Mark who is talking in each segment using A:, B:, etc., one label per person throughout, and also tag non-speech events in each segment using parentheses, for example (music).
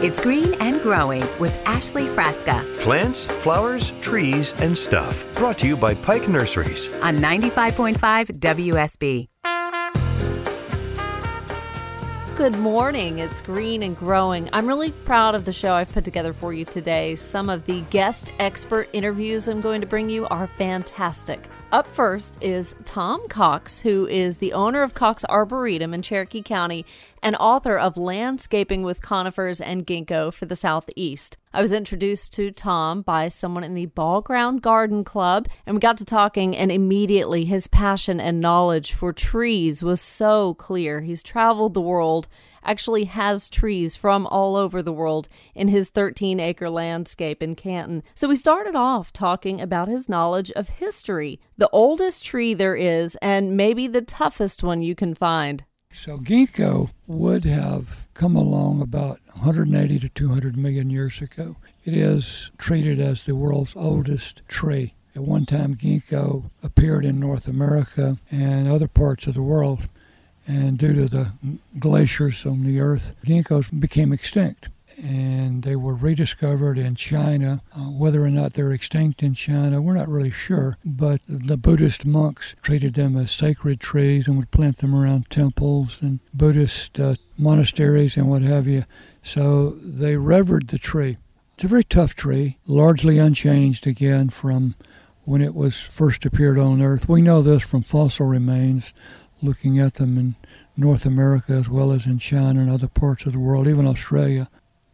A: It's
B: Green
C: and Growing with Ashley Frasca
D: Plants, flowers, trees, and stuff. Brought to you by Pike Nurseries.
C: on 95.5 WSB.
E: Good morning. It's Green and Growing. I'm really proud of the show I've put together for you today. Some of the guest expert interviews I'm going to bring you are fantastic. Up first is Tom Cox, who is the owner of Cox Arboretum in Cherokee County and author of Landscaping with Conifers and Ginkgo for the Southeast. I was introduced to Tom by someone in the Ball Ground Garden Club, and we got to talking, and immediately his passion and knowledge for trees was so clear. He's traveled the world actually has trees from all over the world in his 13 acre landscape in Canton. So we started off talking about his knowledge of history, the oldest tree there is, and maybe the toughest one you can find.
F: So ginkgo would have come along about 180 to 200 million years ago. It is treated as the world's oldest tree. At one time, ginkgo appeared in North America and other parts of the world, and due to the glaciers on the earth, ginkgos became extinct. And they were rediscovered in China. Uh, whether or not they're extinct in China, we're not really sure. But the Buddhist monks treated them as sacred trees and would plant them around temples and Buddhist uh, monasteries and what have you. So they revered the tree. It's a very tough tree, largely unchanged again from when it was first appeared on Earth. We know this from fossil remains, looking at them in North America as well as in China and other parts of the world, even Australia.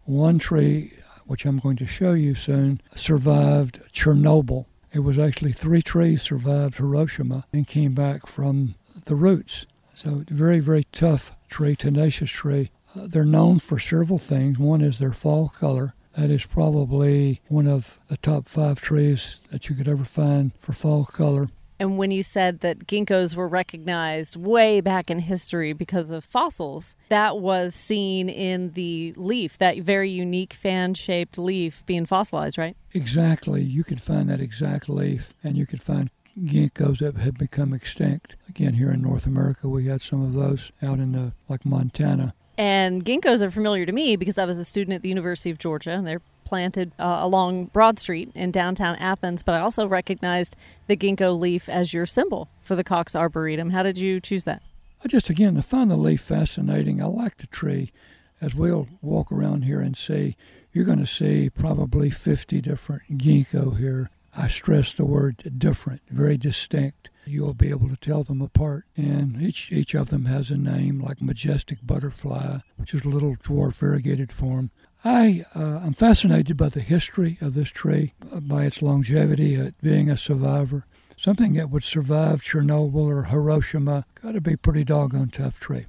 F: One tree, which I'm going to show you soon, survived Chernobyl. It was actually three trees survived Hiroshima and came back from the roots. So very, very tough tree, tenacious tree. Uh, they're known for several things. One is their fall color. That is probably one of the top five trees that you could ever find for fall color.
E: And when you said that ginkgos were recognized way back in history because of fossils, that was seen in the leaf, that very unique fan shaped leaf being fossilized, right?
F: Exactly. You could find that exact leaf, and you could find ginkgos that had become extinct. Again, here in North America, we had some of those out in the like Montana.
E: And ginkgos are familiar to me because I was a student at the University of Georgia and they're planted uh, along Broad Street in downtown Athens. But I also recognized the ginkgo leaf as your symbol for the Cox Arboretum. How did you choose that?
F: I just again I find the leaf fascinating. I like the tree. As we'll walk around here and see, you're going to see probably 50 different ginkgo here. I stress the word different, very distinct. You'll be able to tell them apart. And each each of them has a name, like majestic butterfly, which is a little dwarf variegated form. I uh, am fascinated by the history of this tree, uh, by its longevity, uh, being a survivor. Something that would survive Chernobyl or Hiroshima got to be pretty doggone tough tree.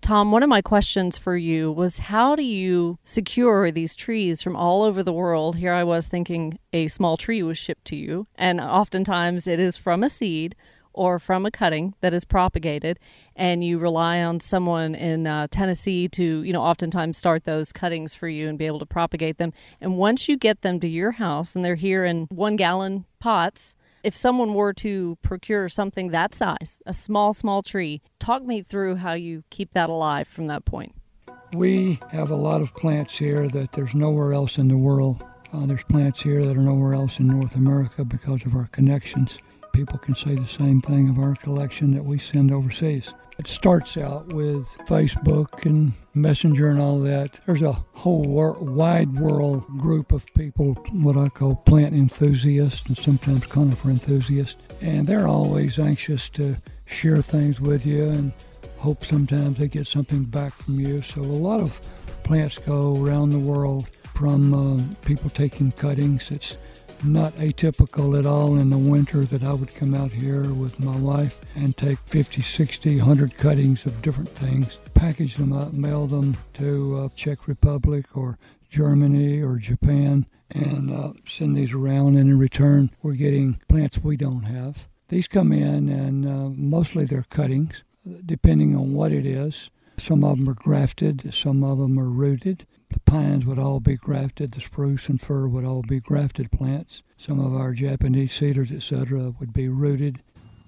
E: Tom, one of my questions for you was how do you secure these trees from all over the world? Here I was thinking a small tree was shipped to you, and oftentimes it is from a seed or from a cutting that is propagated, and you rely on someone in uh, Tennessee to, you know, oftentimes start those cuttings for you and be able to propagate them. And once you get them to your house and they're here in one gallon pots, if someone were to procure something that size, a small, small tree, talk me through how you keep that alive from that point.
F: We have a lot of plants here that there's nowhere else in the world. Uh, there's plants here that are nowhere else in North America because of our connections. People can say the same thing of our collection that we send overseas. It starts out with Facebook and Messenger and all that. There's a whole wor- wide world group of people, what I call plant enthusiasts and sometimes conifer enthusiasts. and they're always anxious to share things with you and hope sometimes they get something back from you. So a lot of plants go around the world from uh, people taking cuttings. It's not atypical at all in the winter that I would come out here with my wife and take 50, 60, 100 cuttings of different things, package them up, mail them to uh, Czech Republic or Germany or Japan, and uh, send these around. And in return, we're getting plants we don't have. These come in, and uh, mostly they're cuttings, depending on what it is. Some of them are grafted, some of them are rooted. The pines would all be grafted, the spruce and fir would all be grafted plants. Some of our Japanese cedars, etc., would be rooted.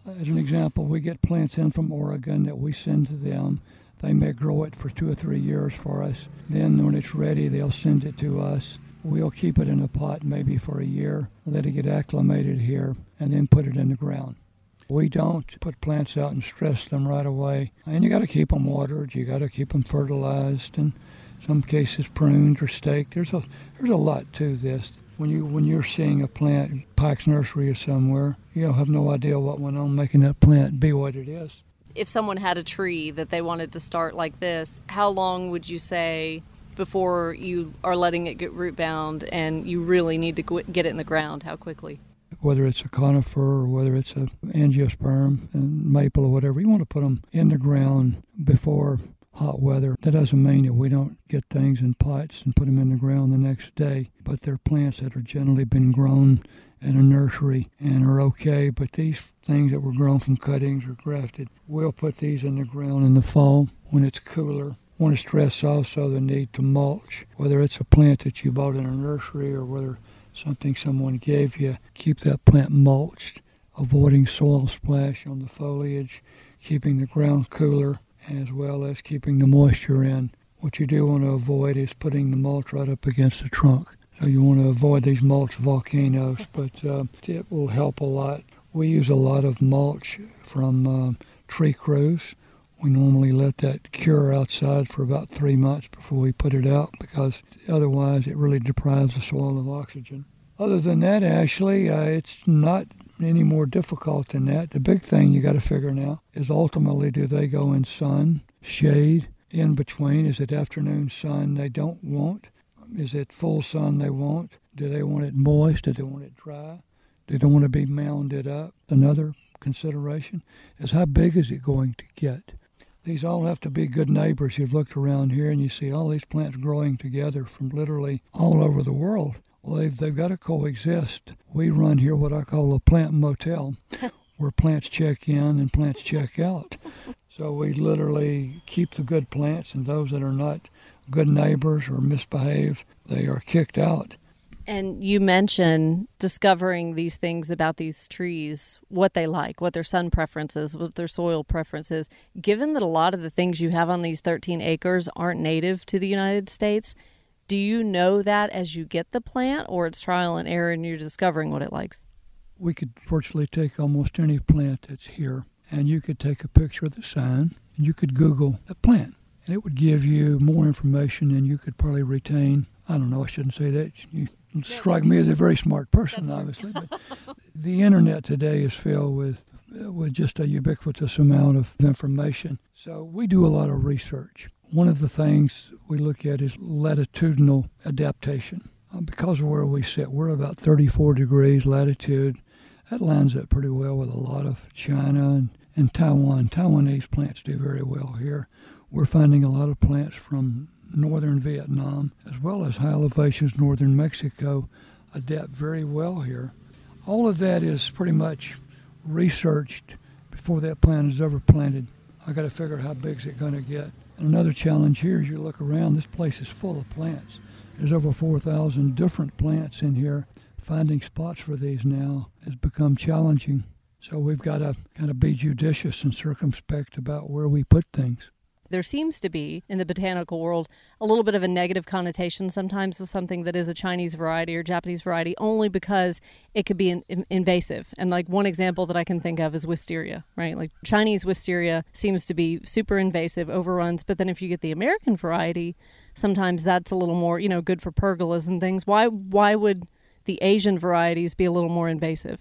F: As an example, we get plants in from Oregon that we send to them. They may grow it for two or three years for us. Then, when it's ready, they'll send it to us. We'll keep it in a pot maybe for a year, let it get acclimated here, and then put it in the ground. We don't put plants out and stress them right away. And you got to keep them watered, you got to keep them fertilized, and some cases pruned or staked. There's a there's a lot to this. When you when you're seeing a plant, Pike's Nursery or somewhere, you have no idea what went on making that plant be what it is.
G: If someone had a tree that they wanted to start like this, how long would you say before you are letting it get root bound and you really need to get it in the ground? How quickly?
F: Whether it's a conifer or whether it's a angiosperm and maple or whatever, you want to put them in the ground before hot weather. That doesn't mean that we don't get things in pots and put them in the ground the next day, but they're plants that are generally been grown in a nursery and are okay. But these things that were grown from cuttings or grafted, we'll put these in the ground in the fall when it's cooler. Want to stress also the need to mulch, whether it's a plant that you bought in a nursery or whether something someone gave you. Keep that plant mulched, avoiding soil splash on the foliage, keeping the ground cooler as well as keeping the moisture in. What you do want to avoid is putting the mulch right up against the trunk. So you want to avoid these mulch volcanoes, (laughs) but uh, it will help a lot. We use a lot of mulch from uh, tree crews. We normally let that cure outside for about three months before we put it out because otherwise it really deprives the soil of oxygen. Other than that, Ashley, uh, it's not any more difficult than that. The big thing you got to figure now is ultimately do they go in sun, shade, in between? Is it afternoon sun they don't want? Is it full sun they want? Do they want it moist? Do they want it dry? Do they want to be mounded up? Another consideration is how big is it going to get? These all have to be good neighbors. You've looked around here and you see all these plants growing together from literally all over the world. Well, they've, they've got to coexist. We run here what I call a plant motel, (laughs) where plants check in and plants check out. So we literally keep the good plants, and those that are not good neighbors or misbehave, they are kicked out.
G: And you mentioned discovering these things about these trees, what they like, what their sun preferences, what their soil preferences. Given that a lot of the things you have on these 13 acres aren't native to the United States, do you know that as you get the plant, or it's trial and error and you're discovering what it likes?
F: We could virtually take almost any plant that's here, and you could take a picture of the sign, and you could Google the plant, and it would give you more information than you could probably retain. I don't know, I shouldn't say that. You strike me as a very smart person, obviously, but the internet today is filled with with just a ubiquitous amount of information. So we do a lot of research. One of the things we look at is latitudinal adaptation. Uh, because of where we sit, we're about 34 degrees latitude. That lines up pretty well with a lot of China and, and Taiwan. Taiwanese plants do very well here. We're finding a lot of plants from northern Vietnam as well as high elevations northern Mexico adapt very well here. All of that is pretty much researched before that plant is ever planted. I got to figure how big is it going to get. Another challenge here is you look around, this place is full of plants. There's over 4,000 different plants in here. Finding spots for these now has become challenging. So we've got to kind of be judicious and circumspect about where we put things
G: there seems to be in the botanical world a little bit of a negative connotation sometimes with something that is a Chinese variety or Japanese variety only because it could be in, in, invasive. And like one example that I can think of is wisteria, right? Like Chinese wisteria seems to be super invasive, overruns, but then if you get the American variety, sometimes that's a little more, you know, good for pergolas and things. Why why would the Asian varieties be a little more invasive?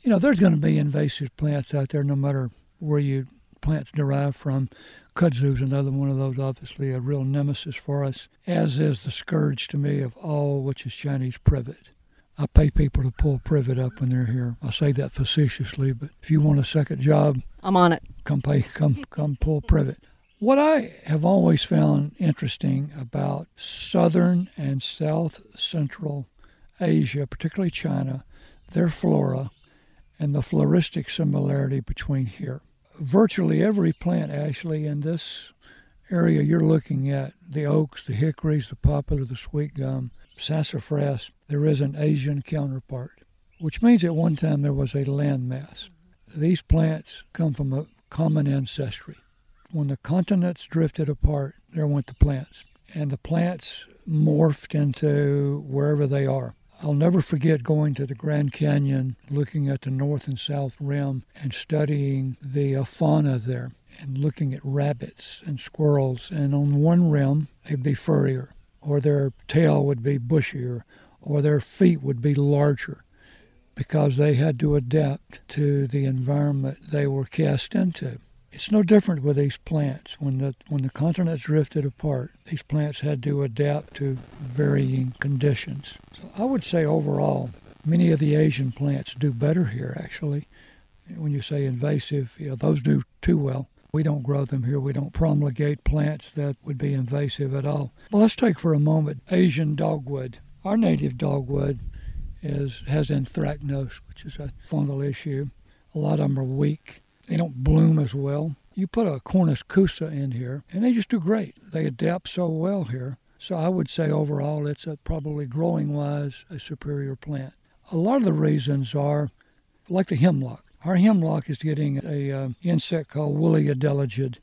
F: You know, there's going to be invasive plants out there no matter where you plants derived from. Kudzu's another one of those, obviously a real nemesis for us, as is the scourge to me of all, which is Chinese privet. I pay people to pull privet up when they're here. I say that facetiously, but if you want a second job,
E: I'm on it.
F: come pay, come, come pull privet. What I have always found interesting about southern and south central Asia, particularly China, their flora, and the floristic similarity between here. Virtually every plant, actually, in this area you're looking at the oaks, the hickories, the poplar, the sweet gum, sassafras there is an Asian counterpart, which means at one time there was a landmass. These plants come from a common ancestry. When the continents drifted apart, there went the plants. And the plants morphed into wherever they are. I'll never forget going to the Grand Canyon, looking at the north and south rim, and studying the uh, fauna there, and looking at rabbits and squirrels. And on one rim, they'd be furrier, or their tail would be bushier, or their feet would be larger because they had to adapt to the environment they were cast into. It's no different with these plants. When the when the continents drifted apart, these plants had to adapt to varying conditions. So I would say overall, many of the Asian plants do better here actually. When you say invasive, yeah, those do too well. We don't grow them here. We don't promulgate plants that would be invasive at all. Well, let's take for a moment Asian dogwood. Our native dogwood is has anthracnose, which is a fungal issue. A lot of them are weak. They don't bloom as well. You put a Cornus kousa in here, and they just do great. They adapt so well here. So I would say overall, it's a, probably growing wise a superior plant. A lot of the reasons are like the hemlock. Our hemlock is getting a uh, insect called Woolly adelgid,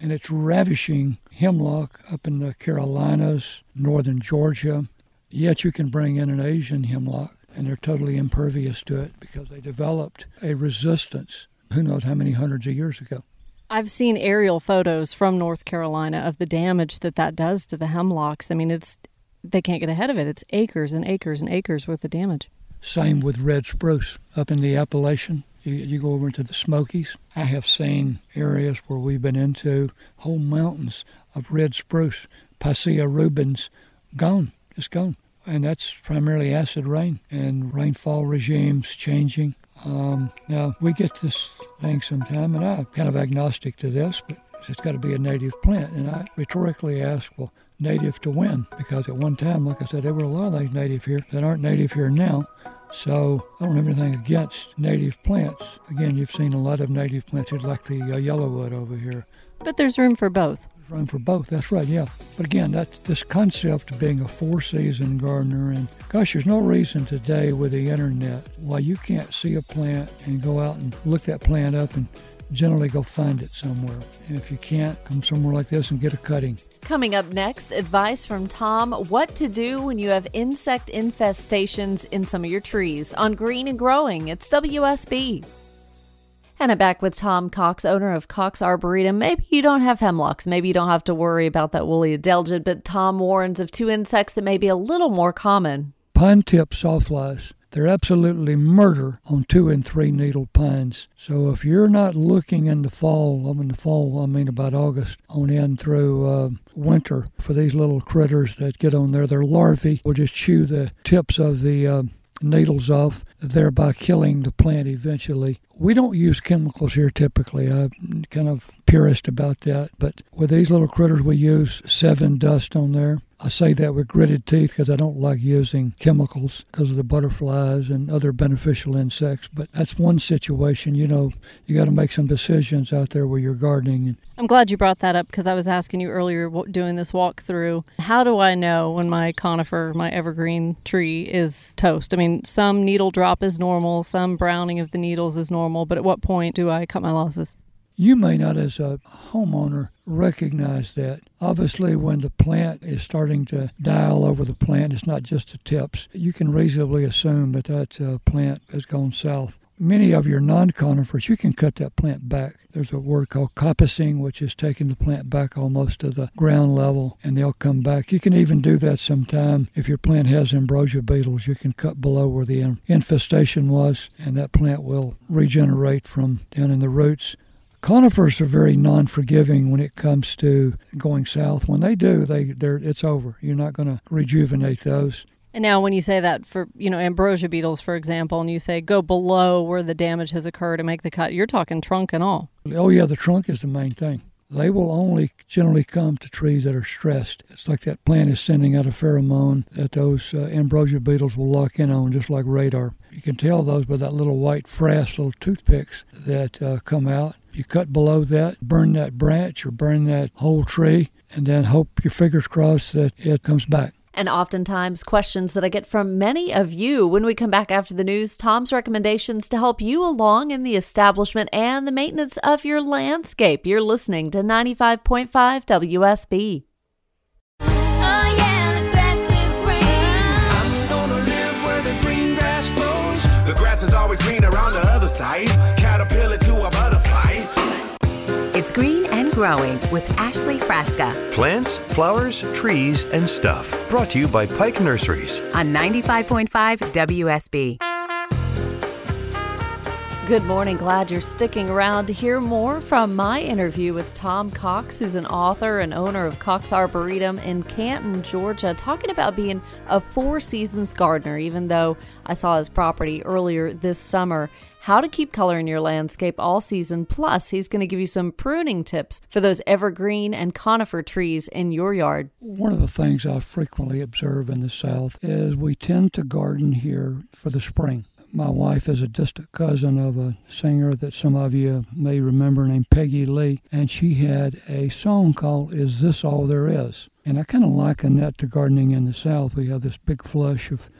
F: and it's ravishing hemlock up in the Carolinas, northern Georgia, Yet you can bring in an Asian hemlock and they're totally impervious to it because they developed a resistance who knows how many hundreds of years ago.
E: I've seen aerial photos from North Carolina of the damage that that does to the hemlocks. I mean, it's they can't get ahead of it. It's acres and acres and acres worth of damage.
F: Same with red spruce up in the Appalachian. You, you go over into the Smokies. I have seen areas where we've been into whole mountains of red spruce, Picea rubens, gone, just gone and that's primarily acid rain and rainfall regimes changing. Um, now we get this thing sometime, and I'm kind of agnostic to this, but it's got to be a native plant. And I rhetorically ask, well, native to when? Because at one time, like I said, there were a lot of things native here that aren't native here now. So I don't have anything against native plants. Again, you've seen a lot of native plants, like the uh, yellowwood over here.
E: But there's room for both
F: room for both. That's right, yeah. But again, that's this concept of being a four season gardener. And gosh, there's no reason today with the internet why you can't see a plant and go out and look that plant up and generally go find it somewhere. And if you can't, come somewhere like this and get a cutting.
E: Coming up next, advice from Tom what to do when you have insect infestations in some of your trees on Green and Growing. It's WSB. And I'm back with Tom Cox, owner of Cox Arboretum. Maybe you don't have hemlocks. Maybe you don't have to worry about that woolly adelgid, but Tom warns of two insects that may be a little more common.
F: Pine tip sawflies. They're absolutely murder on two and three needle pines. So if you're not looking in the fall, I mean the fall, I mean about August on in through uh, winter for these little critters that get on there, their larvae will just chew the tips of the uh, needles off, thereby killing the plant eventually. We don't use chemicals here typically. I'm kind of purist about that. But with these little critters, we use Sevin dust on there. I say that with gritted teeth because I don't like using chemicals because of the butterflies and other beneficial insects. But that's one situation. You know, you got to make some decisions out there where you're gardening.
E: I'm glad you brought that up because I was asking you earlier doing this walkthrough. How do I know when my conifer, my evergreen tree, is toast? I mean, some needle drop is normal, some browning of the needles is normal, but at what point do I cut my losses?
F: You may not, as a homeowner, recognize that. Obviously, when the plant is starting to die all over the plant, it's not just the tips. You can reasonably assume that that uh, plant has gone south. many of your non-conifers, you can cut that plant back. There's a word called coppicing, which is taking the plant back almost to the ground level, and they'll come back. You can even do that sometime if your plant has ambrosia beetles. You can cut below where the infestation was, and that plant will regenerate from down in the roots. Conifers are very non-forgiving when it comes to going south. When they do, they they're it's over. You're not going to rejuvenate those.
E: And now, when you say that for you know ambrosia beetles, for example, and you say go below where the damage has occurred and make the cut, you're talking trunk and all.
F: Oh yeah, the trunk is the main thing. They will only generally come to trees that are stressed. It's like that plant is sending out a pheromone that those uh, ambrosia beetles will lock in on, just like radar. You can tell those by that little white frass, little toothpicks that uh, come out. You cut below that, burn that branch or burn that whole tree, and then hope your fingers crossed that it comes back.
E: And oftentimes, questions that I get from many of you when we come back after the news Tom's recommendations to help you along in the establishment and the maintenance of your landscape. You're listening to 95.5 WSB.
A: Oh yeah, the green.
B: I'm gonna live where the green grass
C: Growing with Ashley Frasca
D: Plants, flowers, trees, and stuff. Brought to you by Pike Nurseries.
C: on 95.5 WSB.
E: Good morning. Glad you're sticking around to hear more from my interview with Tom Cox, who's an author and owner of Cox Arboretum in Canton, Georgia, talking about being a four seasons gardener, even though I saw his property earlier this summer. How to keep color in your landscape all season. Plus, he's going to give you some pruning tips for those evergreen and conifer trees in your yard.
F: One of the things I frequently observe in the South is we tend to garden here for the spring. My wife is a distant cousin of a singer that some of you may remember named Peggy Lee, and she had a song called Is This All There Is? And I kind of liken that to gardening in the South. We have this big flush of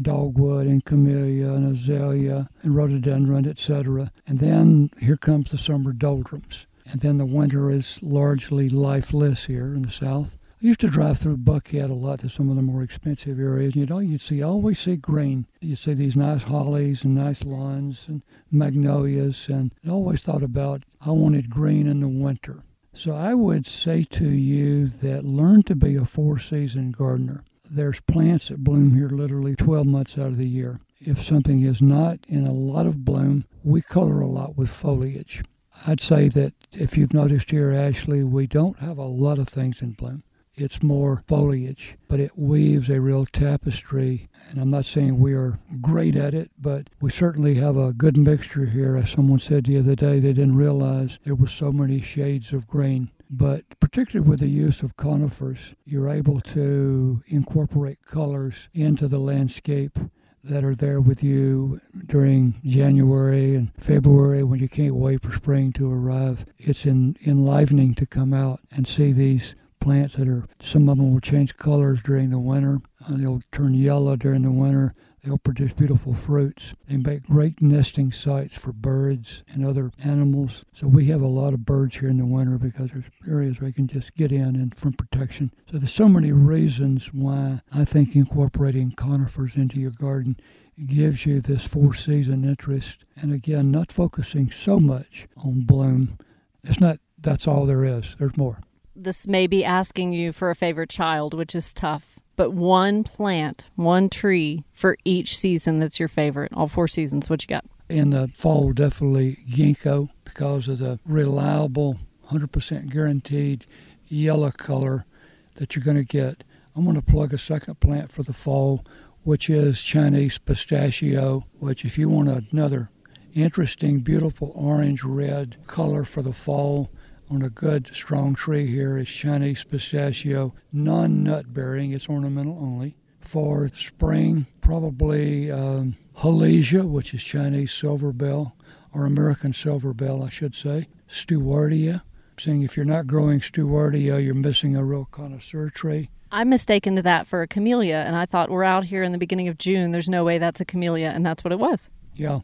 F: dogwood and camellia and azalea and rhododendron, etc. And then here comes the summer doldrums. And then the winter is largely lifeless here in the South. I used to drive through Buckhead a lot to some of the more expensive areas. You know, you'd see always see green. You'd see these nice hollies and nice lawns and magnolias, and I always thought about I wanted green in the winter. So I would say to you that learn to be a four-season gardener. There's plants that bloom here literally 12 months out of the year. If something is not in a lot of bloom, we color a lot with foliage. I'd say that if you've noticed here, Ashley, we don't have a lot of things in bloom. It's more foliage, but it weaves a real tapestry. And I'm not saying we are great at it, but we certainly have a good mixture here. As someone said the other day, they didn't realize there were so many shades of green. But particularly with the use of conifers, you're able to incorporate colors into the landscape that are there with you during January and February when you can't wait for spring to arrive. It's en- enlivening to come out and see these plants that are, some of them will change colors during the winter. Uh, they'll turn yellow during the winter. They'll produce beautiful fruits. They make great nesting sites for birds and other animals. So we have a lot of birds here in the winter because there's areas where they can just get in and from protection. So there's so many reasons why I think incorporating conifers into your garden gives you this four season interest. And again, not focusing so much on bloom. It's not that's all there is. There's more.
E: This may be asking you for a favorite child, which is tough. But one plant, one tree for each season that's your favorite. All four seasons. What you got?
F: In the fall, definitely ginkgo because of the reliable, 100% guaranteed yellow color that you're going to get. I'm going to plug a second plant for the fall, which is Chinese pistachio, which, if you want another interesting, beautiful orange red color for the fall, on a good strong tree here is Chinese pistachio, non nut bearing, it's ornamental only. For spring, probably um, Halesia, which is Chinese silver bell, or American silver bell, I should say. Stewartia. Saying if you're not growing Stewartia, you're missing a real connoisseur tree.
E: I'm mistaken to that for a camellia, and I thought we're out here in the beginning of June. There's no way that's a camellia, and that's what it was.
F: Yeah,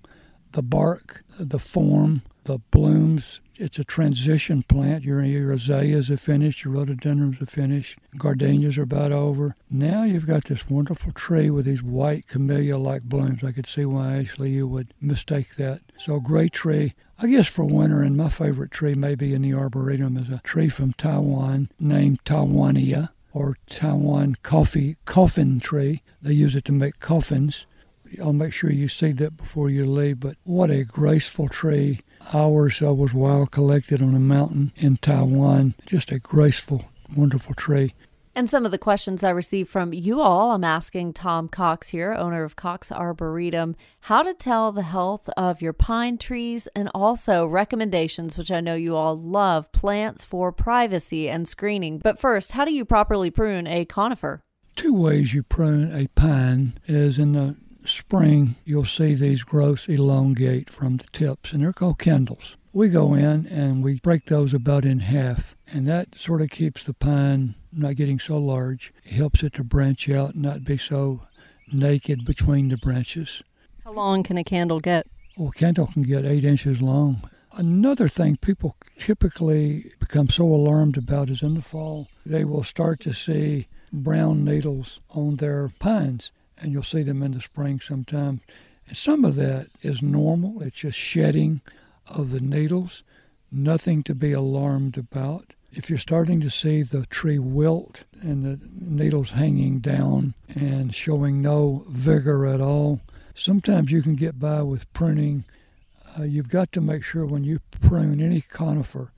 F: the bark, the form, the blooms. It's a transition plant. Your, your azaleas are finished, your rhododendrons are finished, gardenias are about over. Now you've got this wonderful tree with these white camellia-like blooms. I could see why actually you would mistake that. So great tree. I guess for winter, and my favorite tree maybe in the arboretum is a tree from Taiwan named Taiwania or Taiwan coffee coffin tree. They use it to make coffins. I'll make sure you see that before you leave. But what a graceful tree. Ours uh, was wild collected on a mountain in Taiwan. Just a graceful, wonderful tree.
E: And some of the questions I received from you all, I'm asking Tom Cox here, owner of Cox Arboretum, how to tell the health of your pine trees and also recommendations, which I know you all love, plants for privacy and screening. But first, how do you properly prune a conifer?
F: Two ways you prune a pine is in the spring, you'll see these growths elongate from the tips, and they're called candles. We go in and we break those about in half, and that sort of keeps the pine not getting so large. It helps it to branch out and not be so naked between the branches.
E: How long can a candle get?
F: Well, a candle can get eight inches long. Another thing people typically become so alarmed about is in the fall, they will start to see brown needles on their pines, and you'll see them in the spring sometimes. And some of that is normal, it's just shedding of the needles, nothing to be alarmed about. If you're starting to see the tree wilt and the needles hanging down and showing no vigor at all, sometimes you can get by with pruning. Uh, you've got to make sure when you prune any conifer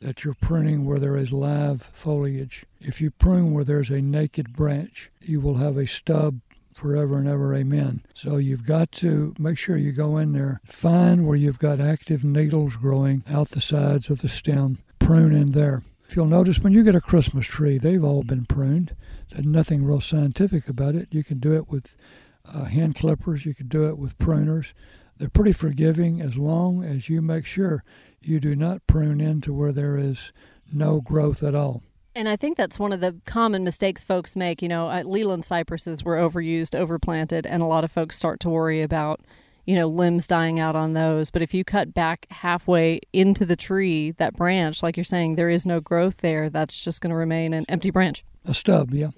F: that you're pruning where there is live foliage. If you prune where there's a naked branch, you will have a stub forever and ever, amen. So you've got to make sure you go in there, find where you've got active needles growing out the sides of the stem, prune in there. If you'll notice, when you get a Christmas tree, they've all been pruned. There's nothing real scientific about it. You can do it with uh, hand clippers, you can do it with pruners. They're pretty forgiving as long as you make sure you do not prune into where there is no growth at all.
E: And I think that's one of the common mistakes folks make. You know, uh, Leyland cypresses were overused, overplanted, and a lot of folks start to worry about, you know, limbs dying out on those. But if you cut back halfway into the tree, that branch, like you're saying, there is no growth there. That's just going to remain an empty branch.
F: A stub, yeah.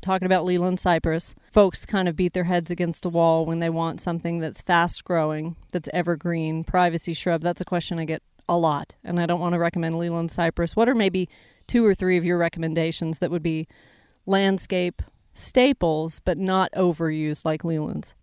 E: Talking about Leyland cypress, folks kind of beat their heads against a wall when they want something that's fast growing, that's evergreen, privacy shrub. That's a question I get a lot, and I don't want to recommend Leyland cypress. What are maybe two or three of your recommendations that would be landscape staples, but not overused like Leyland's?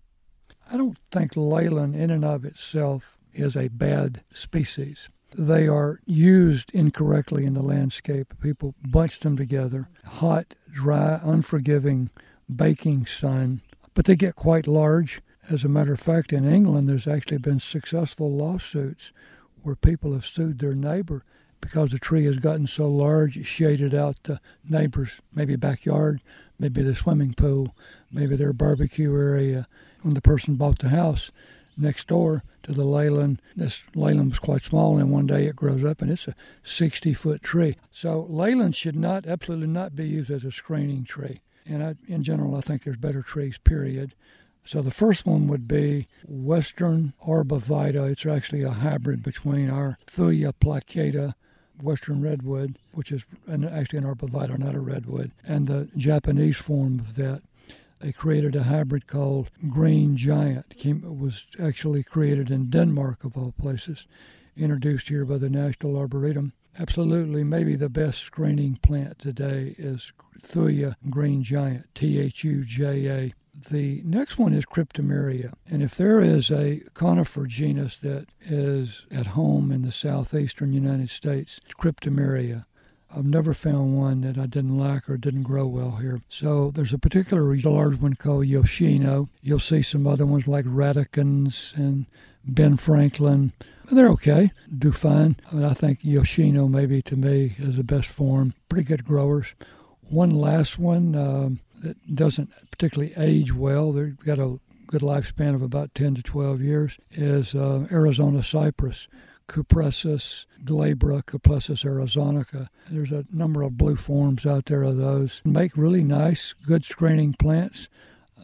F: I don't think Leyland in and of itself is a bad species. They are used incorrectly in the landscape. People bunch them together. Hot, dry, unforgiving, baking sun. But they get quite large. As a matter of fact, in England, there's actually been successful lawsuits where people have sued their neighbor because the tree has gotten so large, it shaded out the neighbor's maybe backyard, maybe the swimming pool, maybe their barbecue area. When the person bought the house next door to the Leyland, this Leyland was quite small, and one day it grows up and it's a 60 foot tree. So Leyland should not, absolutely not be used as a screening tree. And I, in general, I think there's better trees, period. So the first one would be Western Arborvitae. It's actually a hybrid between our Thuja plicata western redwood, which is an, actually an arborvitae, not a redwood, and the Japanese form of that. They created a hybrid called Green Giant. Came, was actually created in Denmark, of all places, introduced here by the National Arboretum. Absolutely, maybe the best screening plant today is Thuja Green Giant, T H U J A. The next one is Cryptomeria. And if there is a conifer genus that is at home in the southeastern United States, it's Cryptomeria. I've never found one that I didn't like or didn't grow well here. So there's a particular large one called Yoshino. You'll see some other ones like Radicans and Ben Franklin. They're okay, do fine. But I think Yoshino maybe to me is the best form. Pretty good growers. One last one um, that doesn't particularly age well. They've got a good lifespan of about 10 to 12 years. Is uh, Arizona cypress. Cupressus glabra, Cupressus arizonica. There's a number of blue forms out there of those. Make really nice, good screening plants.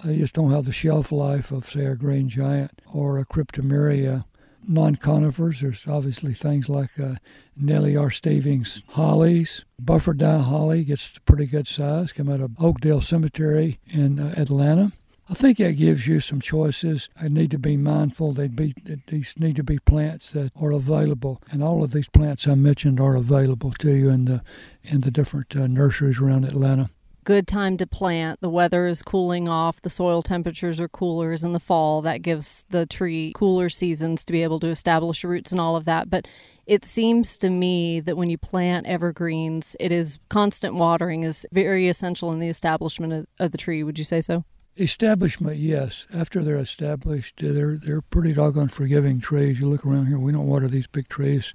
F: They just don't have the shelf life of, say, a green giant or a cryptomeria. Non conifers. There's obviously things like uh, Nellie R. Stevens hollies. Burfordii holly gets a pretty good size, come out of Oakdale Cemetery in uh, Atlanta. I think that gives you some choices. I need to be mindful. They'd be these need to be plants that are available, and all of these plants I mentioned are available to you in the in the different uh, nurseries around Atlanta
E: good time to plant. The weather is cooling off, the soil temperatures are cooler in the fall. That gives the tree cooler seasons to be able to establish roots and all of that. But it seems to me that when you plant evergreens, it is constant watering is very essential in the establishment of, of the tree. Would you say so?
F: Establishment, yes. After they're established, they're they're pretty doggone forgiving trees. You look around here, we don't water these big trees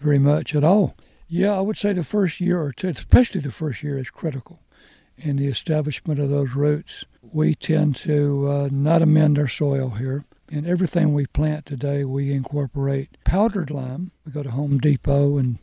F: very much at all. Yeah, I would say the first year or two, especially the first year, is critical in the establishment of those roots. We tend to uh, not amend our soil here. In everything we plant today, we incorporate powdered lime. We go to Home Depot, and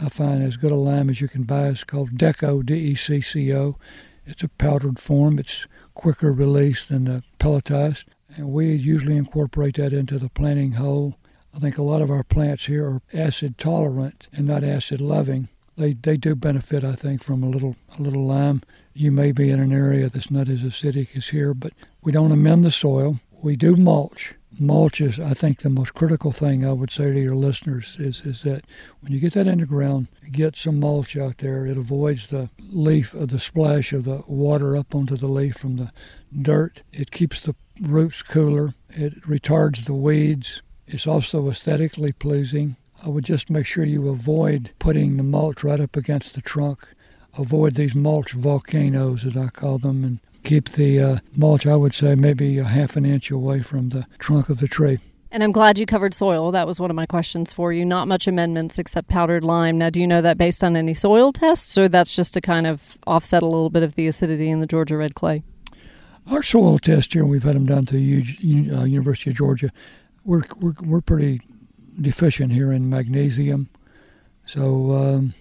F: I find as good a lime as you can buy. It's called Decco, D E C C O. It's a powdered form. It's quicker release than the pelletized, and we usually incorporate that into the planting hole. I think a lot of our plants here are acid tolerant and not acid loving. They they do benefit, I think, from a little a little lime you may be in an area that's not as acidic as here, but we don't amend the soil. We do mulch. Mulch is, I think, the most critical thing I would say to your listeners is, is that when you get that in the ground, get some mulch out there. It avoids the leaf of the splash of the water up onto the leaf from the dirt. It keeps the roots cooler. It retards the weeds. It's also aesthetically pleasing. I would just make sure you avoid putting the mulch right up against the trunk avoid these mulch volcanoes, as I call them, and keep the uh, mulch, I would say, maybe a half an inch away from the trunk of the tree.
E: And I'm glad you covered soil. That was one of my questions for you. Not much amendments except powdered lime. Now, do you know that based on any soil tests, or that's just to kind of offset a little bit of the acidity in the Georgia red clay?
F: Our soil test here, we've had them done to uh, University of Georgia. We're, we're, we're pretty deficient here in magnesium. So um,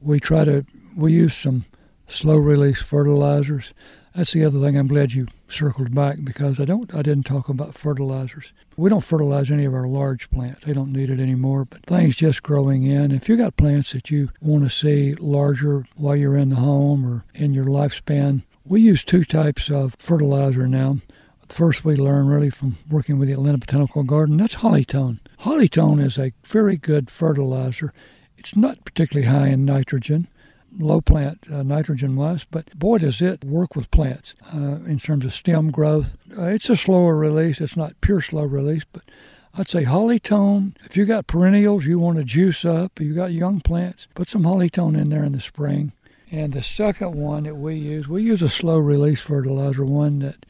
F: we try to we use some slow release fertilizers. That's the other thing I'm glad you circled back because I don't I didn't talk about fertilizers. We don't fertilize any of our large plants. They don't need it anymore, but things just growing in. If you got plants that you want to see larger while you're in the home or in your lifespan, we use two types of fertilizer now. First, we learn really from working with the Atlanta Botanical Garden. That's Hollytone. Hollytone is a very good fertilizer. It's not particularly high in nitrogen low plant uh, nitrogen wise, but boy, does it work with plants uh, in terms of stem growth. Uh, it's a slower release. It's not pure slow release, but I'd say Hollytone. If you got perennials you want to juice up, you got young plants, put some Hollytone in there in the spring. And the second one that we use, we use a slow release fertilizer, one that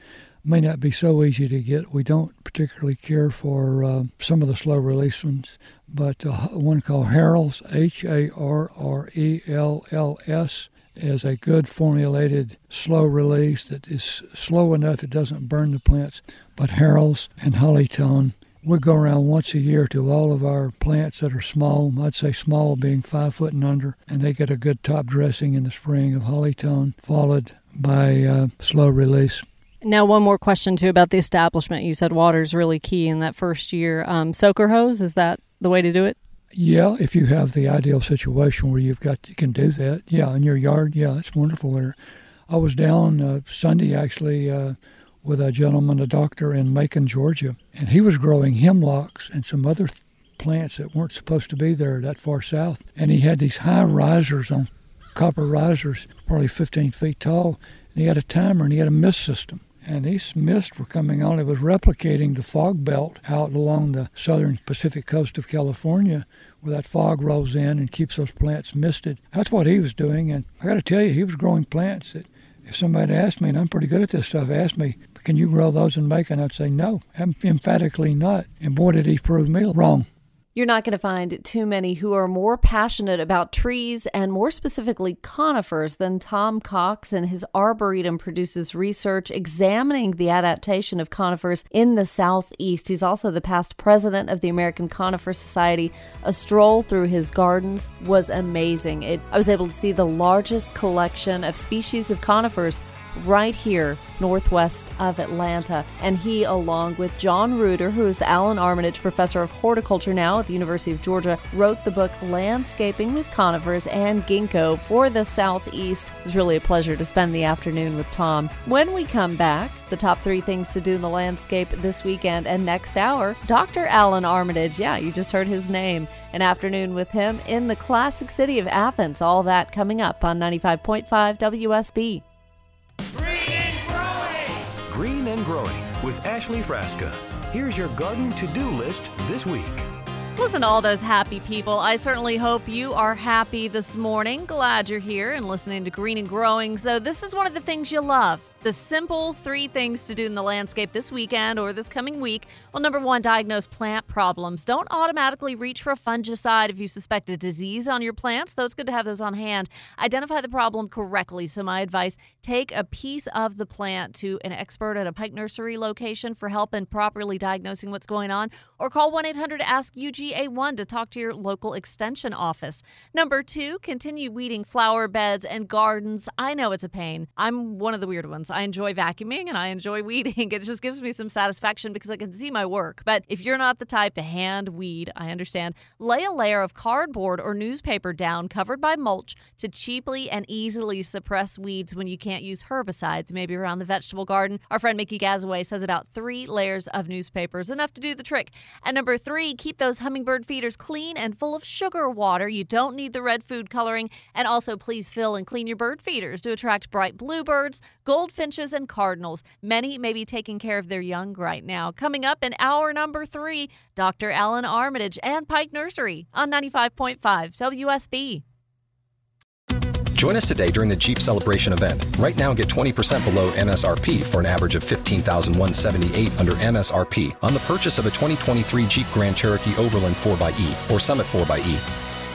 F: may not be so easy to get. We don't particularly care for uh, some of the slow release ones, but uh, one called Harrell's, H A R R E L L S, is a good formulated slow release that is slow enough it doesn't burn the plants. But Harrell's and Hollytone, we go around once a year to all of our plants that are small. I'd say small being five foot and under, and they get a good top dressing in the spring of Hollytone, followed by uh, slow release.
E: Now, one more question too about the establishment. You said water is really key in that first year. Um, soaker hose is that the way to do it?
F: Yeah, if you have the ideal situation where you've got you can do that. Yeah, in your yard. Yeah, it's wonderful there. I was down uh, Sunday actually uh, with a gentleman, a doctor in Macon, Georgia, and he was growing hemlocks and some other th- plants that weren't supposed to be there that far south. And he had these high risers on copper risers, probably 15 feet tall. And he had a timer and he had a mist system and these mists were coming on. It was replicating the fog belt out along the southern Pacific coast of California, where that fog rolls in and keeps those plants misted. That's what he was doing, and I got to tell you, he was growing plants that. If somebody asked me, and I'm pretty good at this stuff, asked me, can you grow those in Macon? I'd say no, emphatically not. And boy, did he prove me wrong.
E: You're not going to find too many who are more passionate about trees and more specifically conifers than Tom Cox, and his Arboretum produces research examining the adaptation of conifers in the Southeast. He's also the past president of the American Conifer Society. A stroll through his gardens was amazing. It, I was able to see the largest collection of species of conifers right here northwest of Atlanta. And he, along with John Ruter, who is the Allan Armitage Professor of Horticulture now at the University of Georgia, wrote the book Landscaping with Conifers and Ginkgo for the Southeast. It was really a pleasure to spend the afternoon with Tom. When we come back, the top three things to do in the landscape this weekend and next hour, Dr. Allan Armitage. Yeah, you just heard his name. An afternoon with him in the classic city of Athens. All that coming up on 95.5 WSB.
D: With Ashley Frasca. Here's your garden to do list this week.
E: Listen to all those happy people. I certainly hope you are happy this morning. Glad you're here and listening to Green and Growing. So, this is one of the things you love the simple three things to do in the landscape this weekend or this coming week. Well, number one, diagnose plant problems. Don't automatically reach for a fungicide if you suspect a disease on your plants, though it's good to have those on hand. Identify the problem correctly. So, my advice take a piece of the plant to an expert at a Pike Nursery location for help in properly diagnosing what's going on, or call 1 800 Ask UGA1 to talk to your local extension office. Number two, continue weeding flower beds and gardens. I know it's a pain. I'm one of the weird ones. I enjoy vacuuming and I enjoy (laughs) weeding. It just gives me some satisfaction because I can see my work. But if you're not the type to hand weed, I understand. Lay a layer of cardboard or newspaper down covered by mulch to cheaply and easily suppress weeds when you can't use herbicides, maybe around the vegetable garden. Our friend Mickey Gazaway says about three layers of newspapers, enough to do the trick. And number three, keep those hummingbird feeders clean and full of sugar water. You don't need the red food coloring. And also, please fill and clean your bird feeders to attract bright bluebirds, goldfinches, and cardinals. Many may be taking care of their young right now. Coming up in hour number three, Dr. Allan Armitage and Pike Nursery on 95.5 WSB.
H: Join us today during the Jeep Celebration event. Right now, get 20% below MSRP for an average of 15178 under MSRP on the purchase of a 2023 Jeep Grand Cherokee Overland 4xE or Summit 4xE.